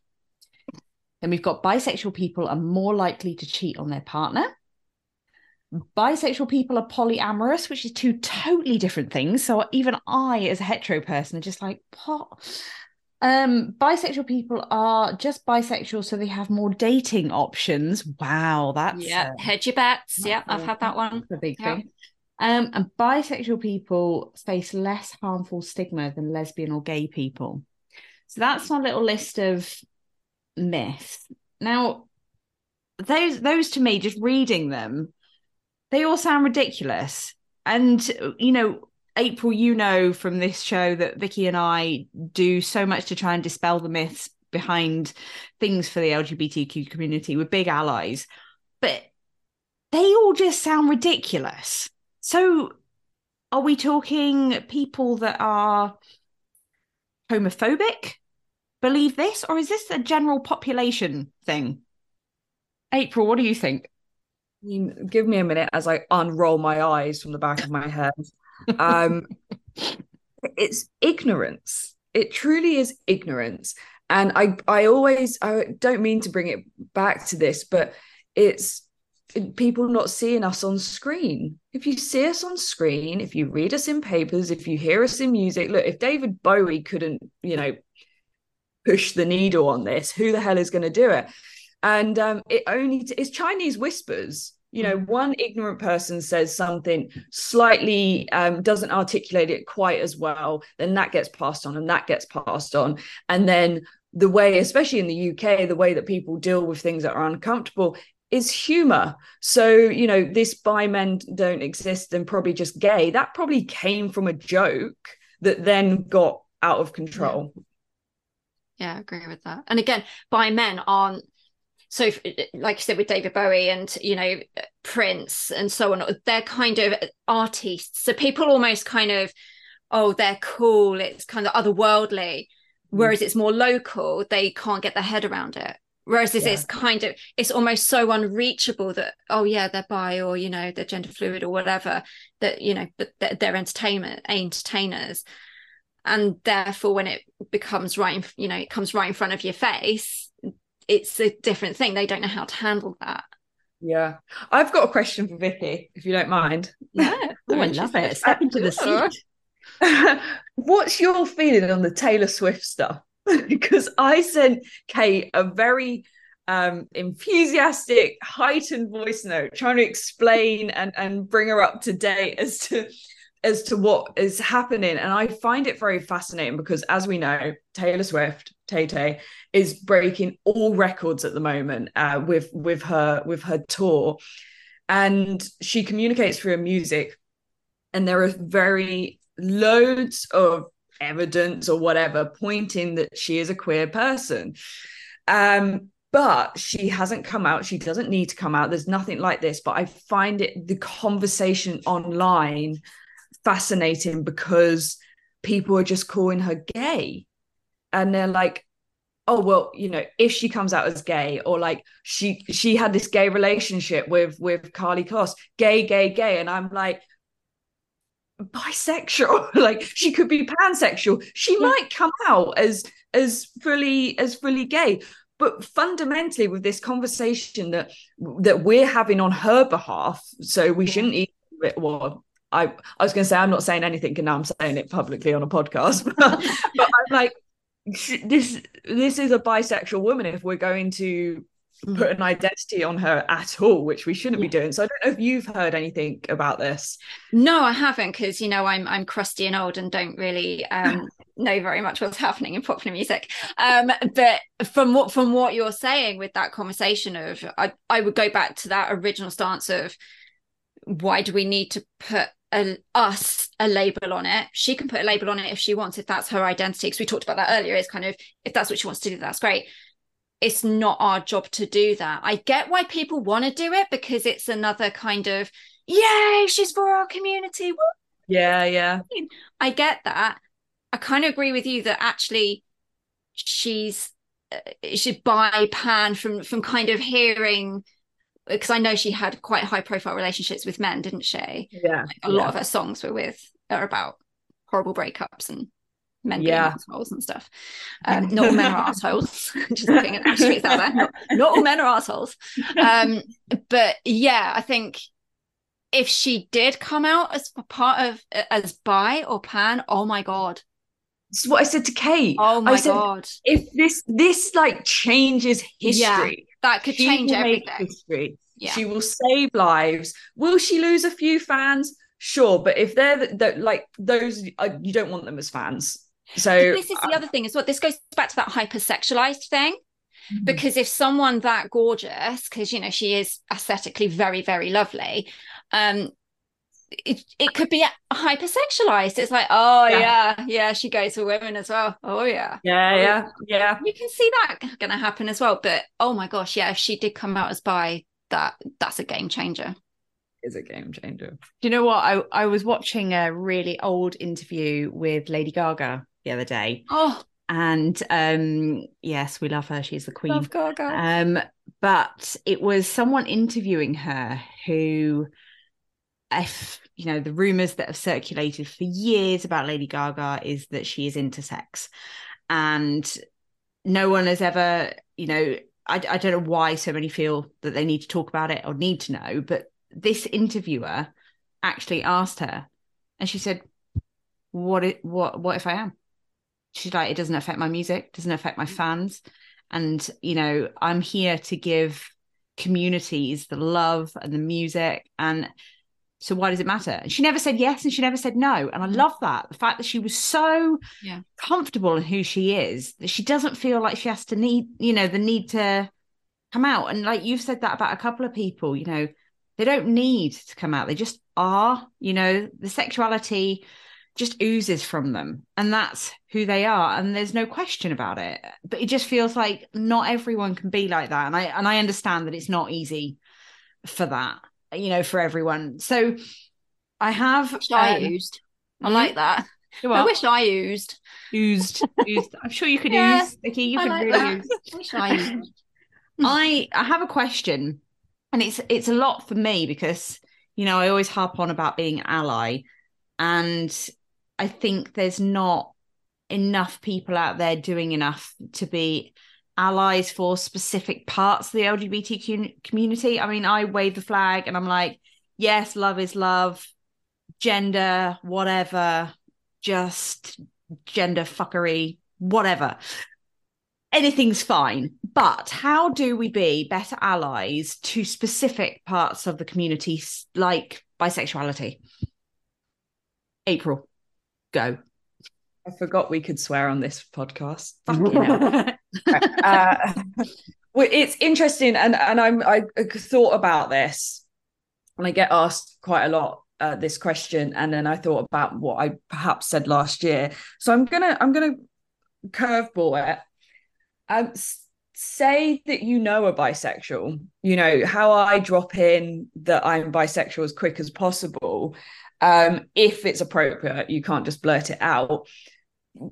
Then we've got bisexual people are more likely to cheat on their partner. Bisexual people are polyamorous, which is two totally different things. So even I, as a hetero person, are just like, what? Um, bisexual people are just bisexual, so they have more dating options. Wow, that's yeah. Uh, Hedge your bets. Yeah, I've had that one. A big thing. Um, and bisexual people face less harmful stigma than lesbian or gay people. So that's my little list of myths. Now, those those to me, just reading them, they all sound ridiculous. And you know, April, you know from this show that Vicky and I do so much to try and dispel the myths behind things for the LGBTQ community. We're big allies, but they all just sound ridiculous. So, are we talking people that are homophobic? believe this, or is this a general population thing? April, what do you think? I mean, give me a minute as I unroll my eyes from the back of my head. Um, it's ignorance. It truly is ignorance. And I, I always, I don't mean to bring it back to this, but it's people not seeing us on screen. If you see us on screen, if you read us in papers, if you hear us in music, look, if David Bowie couldn't, you know, push the needle on this. Who the hell is going to do it? And um, it only t- it's Chinese whispers. You know, mm. one ignorant person says something slightly um, doesn't articulate it quite as well, then that gets passed on and that gets passed on. And then the way, especially in the UK, the way that people deal with things that are uncomfortable is humor. So, you know, this bi men don't exist and probably just gay, that probably came from a joke that then got out of control. Yeah yeah, I agree with that. And again, bi men aren't so like you said with David Bowie and you know Prince and so on, they're kind of artists. So people almost kind of, oh, they're cool. It's kind of otherworldly. Mm. Whereas it's more local, they can't get their head around it. Whereas this yeah. is kind of, it's almost so unreachable that, oh yeah, they're bi or, you know, they're gender fluid or whatever, that, you know, but they're, they're entertainment, entertainers. And therefore when it becomes right in, you know it comes right in front of your face it's a different thing. They don't know how to handle that. Yeah. I've got a question for vikki if you don't mind. Yeah. Oh, i love it. step into the seat. What's your feeling on the taylor swift stuff because i sent kate a very um, enthusiastic heightened voice note trying to explain and and bring her up to date as to as to what is happening. And I find it very fascinating because, as we know, Taylor Swift, Tay Tay, is breaking all records at the moment uh, with with her with her tour, and she communicates through her music. And there are very loads of evidence or whatever pointing that she is a queer person. Um, but she hasn't come out. She doesn't need to come out. There's nothing like this. But I find it the conversation online fascinating because people are just calling her gay and they're like oh well you know if she comes out as gay or like she she had this gay relationship with with Karlie Kloss gay gay gay and I'm like bisexual like she could be pansexual she yeah. might come out as as fully as fully gay but fundamentally with this conversation that that we're having on her behalf so we shouldn't even well I, I was going to say I'm not saying anything, and now I'm saying it publicly on a podcast. but, but I'm like, this this is a bisexual woman. If we're going to put an identity on her at all, which we shouldn't yeah. be doing. So I don't know if you've heard anything about this. No, I haven't, because you know I'm I'm crusty and old and don't really um, know very much what's happening in popular music. Um, but from what from what you're saying with that conversation of, I I would go back to that original stance of why do we need to put a, us a label on it. She can put a label on it if she wants, if that's her identity. Because we talked about that earlier. It's kind of if that's what she wants to do, that's great it's not our job to do that. I get why people want to do it because it's another kind of, yay, she's for our community. Yeah, yeah. I get that. I kind of agree with you that actually she's uh, she bi pan from from kind of hearing because I know she had quite high profile relationships with men, didn't she? Yeah. Like a yeah. lot of her songs were with are about horrible breakups and men being yeah. assholes and stuff. Um, not all men are assholes. Just putting it straight out there. Not, not, all men are assholes. Um, but yeah, I think if she did come out as part of as bi or pan, oh my god. This is what I said to Kate. Oh my said, god! If this this like changes history, yeah, that could change everything. History. Yeah. She will save lives. Will she lose a few fans? Sure, but if they're the, the, like those, uh, you don't want them as fans. So but this is the other thing as well. This goes back to that hypersexualized thing. Mm-hmm. Because if someone that gorgeous, because you know she is aesthetically very, very lovely, um, it, it could be hypersexualized. It's like, oh yeah. yeah, yeah, she goes for women as well. Oh yeah, yeah, oh, yeah, yeah. You can see that going to happen as well. But oh my gosh, yeah, if she did come out as bi, that that's a game changer is a game changer. Do you know what? I, I was watching a really old interview with Lady Gaga the other day. Oh. And um, yes, we love her. She's the queen. Love Gaga. Um, but it was someone interviewing her who, if you know, the rumors that have circulated for years about Lady Gaga is that she is intersex, and no one has ever, you know, I, I don't know why so many feel that they need to talk about it or need to know, but this interviewer actually asked her, and she said, "What? It, what? What if I am?" She's like, it doesn't affect my music, doesn't affect my fans. And, you know, I'm here to give communities the love and the music. And so why does it matter? And she never said yes and she never said no. And I mm. love that. The fact that she was so yeah. comfortable in who she is, that she doesn't feel like she has to need, you know, the need to come out. And like you've said that about a couple of people, you know, they don't need to come out. They just are, you know, the sexuality just oozes from them and that's who they are and there's no question about it but it just feels like not everyone can be like that and i and i understand that it's not easy for that you know for everyone so i have i um, used i hmm? like that I wish I used. Oozed. Oozed. I'm sure you could yeah, use, Vikki. You I could like really that. use. I wish I used. I I have a question, and it's it's a lot for me because you know I always harp on about being ally, and I think there's not enough people out there doing enough to be allies for specific parts of the LGBTQ community. I mean, I wave the flag and I'm like, yes, love is love, gender, whatever, just gender fuckery, whatever. Anything's fine. But how do we be better allies to specific parts of the community, like bisexuality? April go. I forgot we could swear on this podcast. uh, well, it's interesting, and and I'm I thought about this, and I get asked quite a lot uh, this question, and then I thought about what I perhaps said last year. So I'm gonna I'm gonna curveball it. Um, say that you know a bisexual. You know how I drop in that I'm bisexual as quick as possible um, if it's appropriate you can't just blurt it out.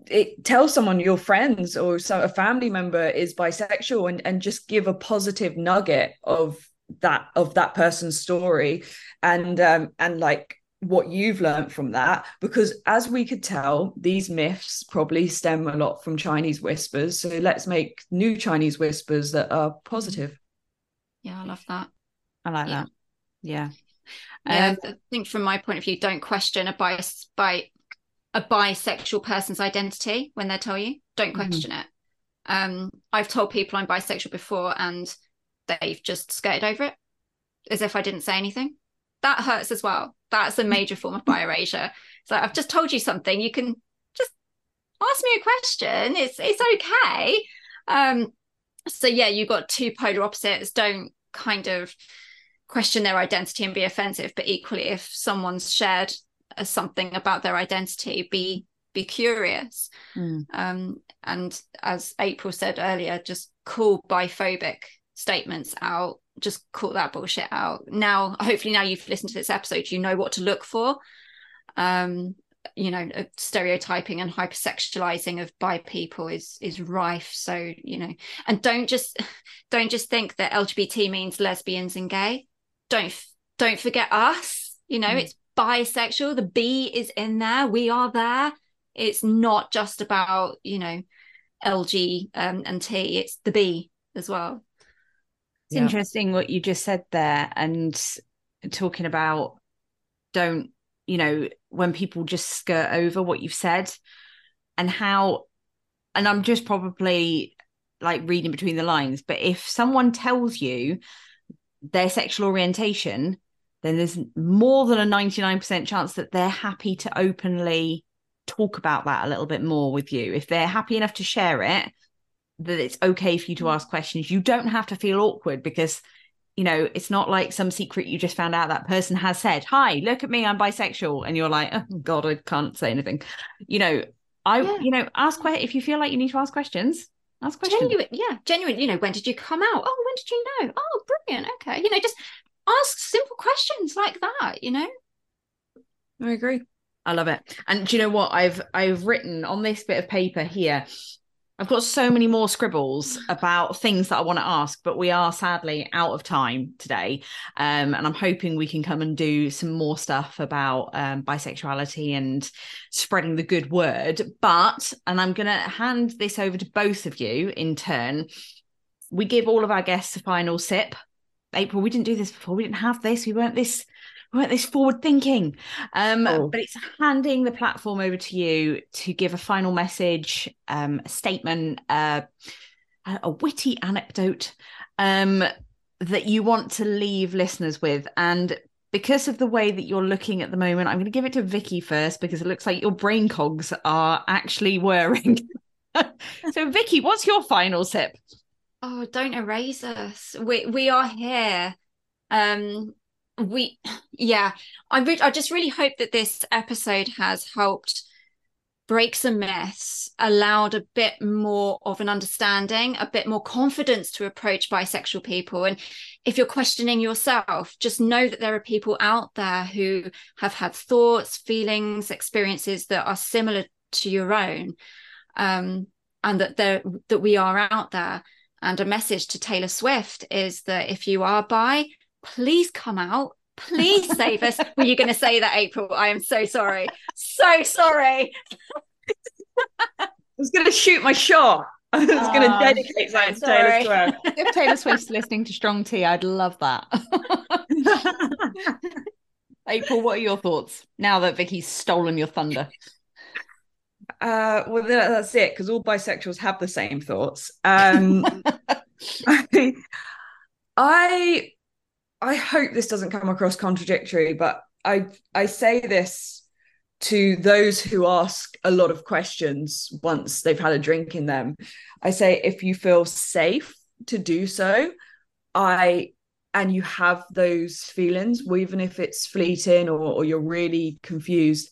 It tell someone your friends or so a family member is bisexual and and just give a positive nugget of that of that person's story and um and like what you've learned from that. Because as we could tell these myths probably stem a lot from chinese whispers. So let's make new chinese whispers that are positive. Yeah i love that. I like yeah. that. Yeah yeah, um, I think from my point of view, don't question a bias by a bisexual person's identity when they tell you. Don't mm-hmm. question mm-hmm. it. Um, I've told people I'm bisexual before, and they've just skirted over it as if I didn't say anything. That hurts as well. That's a major form of bi erasure. So I've just told you something. You can just ask me a question. It's it's okay. Um, so yeah, you've got two polar opposites. Don't kind of question their identity and be offensive but equally if someone's shared something about their identity be be curious. Mm. um, and as april said earlier just call biphobic statements out just call that bullshit out. Now hopefully now you've listened to this episode you know what to look for. Um you know stereotyping and hypersexualizing of bi people is is rife. So you know and don't just don't just think that lgbt means lesbians and gay don't don't forget us you know mm. it's bisexual the b is in there we are there it's not just about you know lg um, and t it's the b as well it's yeah. interesting what you just said there and talking about don't you know when people just skirt over what you've said and how and i'm just probably like reading between the lines but if someone tells you their sexual orientation, then there's more than a 99% chance that they're happy to openly talk about that a little bit more with you. If they're happy enough to share it, that it's okay for you to mm. ask questions. You don't have to feel awkward because you know, it's not like some secret you just found out that person has said, Hi, look at me, I'm bisexual. And you're like, Oh God, I can't say anything. You know, I, yeah. you know, ask if you feel like you need to ask questions, Ask questions. Genuine, yeah, genuine. You know, when did you come out? Oh, when did you know? Oh, brilliant. Okay. You know, just ask simple questions like that, you know? I agree. I love it. And do you know what? I've I've written on this bit of paper here I've got so many more scribbles about things that I want to ask, but we are sadly out of time today. Um, and I'm hoping we can come and do some more stuff about um, bisexuality and spreading the good word. But, and I'm going to hand this over to both of you in turn. We give all of our guests a final sip. April, we didn't do this before. We didn't have this. We weren't this weren't this forward thinking. Um, oh. but it's handing the platform over to you to give a final message um, a statement uh, a witty anecdote um, that you want to leave listeners with. And because of the way that you're looking at the moment i'm going to give it to vikki first because it looks like your brain cogs are actually whirring. So vikki what's your final sip oh don't erase us. We we are here. Um we yeah i re- i just really hope that this episode has helped break some myths allowed a bit more of an understanding a bit more confidence to approach bisexual people. And if you're questioning yourself just know that there are people out there who have had thoughts feelings experiences that are similar to your own um, and that there that we are out there. And a message to taylor swift is that if you are bi please come out please save us were you going to say that april i am so sorry so sorry i was going to shoot my shot I was going to dedicate that to Taylor Swift. if Taylor Swift's listening to Strong Tea, I'd love that. April, what are your thoughts now that Vikki's stolen your thunder? Uh, well, that's it because all bisexuals have the same thoughts. Um, I, I I hope this doesn't come across contradictory, but I I say this to those who ask a lot of questions once they've had a drink in them. I say if you feel safe to do so, I and you have those feelings, even if it's fleeting or, or you're really confused,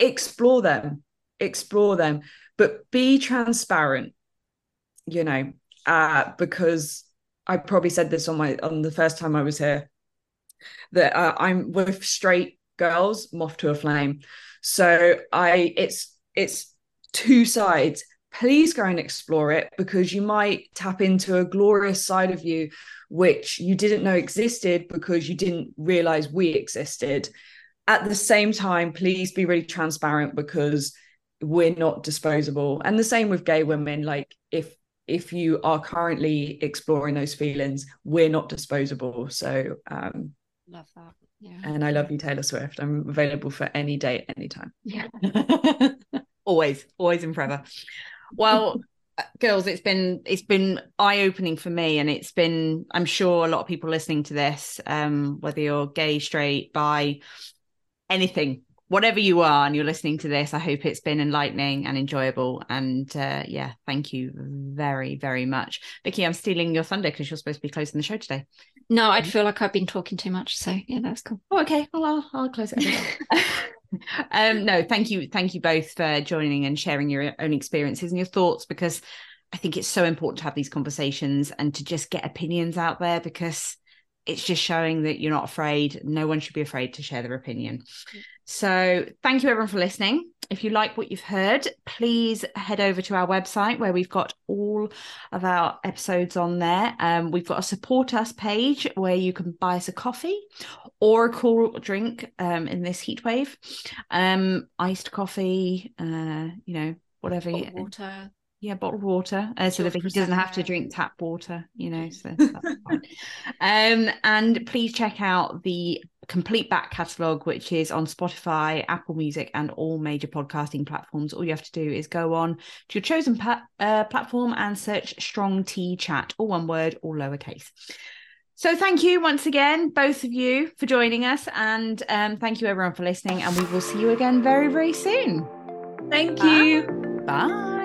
explore them, explore them, but be transparent, you know, uh, because I probably said this on my on the first time I was here that uh, I'm with straight girls, moth to a flame. So I it's it's two sides. Please go and explore it because you might tap into a glorious side of you which you didn't know existed because you didn't realize we existed. at the same time, please be really transparent because we're not disposable. And the same with gay women. Like if if you are currently exploring those feelings, we're not disposable. So um love that. Yeah. And I love you, Taylor Swift. I'm available for any date, anytime. Yeah. always, always and forever. Well, uh, girls, it's been it's been eye opening for me, and it's been I'm sure a lot of people listening to this, um, whether you're gay, straight, bi, anything, whatever you are, and you're listening to this, I hope it's been enlightening and enjoyable. And uh, yeah, thank you very very much, Vikki. I'm stealing your thunder because you're supposed to be closing the show today. No, I'd feel like I've been talking too much. So yeah, that's cool. Oh, okay. Well, I'll, I'll close it. um, no, thank you, thank you both for joining and sharing your own experiences and your thoughts because I think it's so important to have these conversations and to just get opinions out there because it's just showing that you're not afraid. No one should be afraid to share their opinion. So, thank you everyone for listening. If you like what you've heard, please head over to our website where we've got all of our episodes on there. Um, we've got a support us page where you can buy us a coffee or a cool drink um, in this heat wave, um, iced coffee, uh, you know, whatever. Hot water yeah bottled water uh, so that he doesn't have to drink tap water you know so um and please check out the complete back catalogue which is on spotify apple music and all major podcasting platforms. All you have to do is go on to your chosen pa- uh, platform and search strong tea chat all one word all lowercase. So thank you once again both of you for joining us and um, thank you everyone for listening and we will see you again very very soon. Thank you. Bye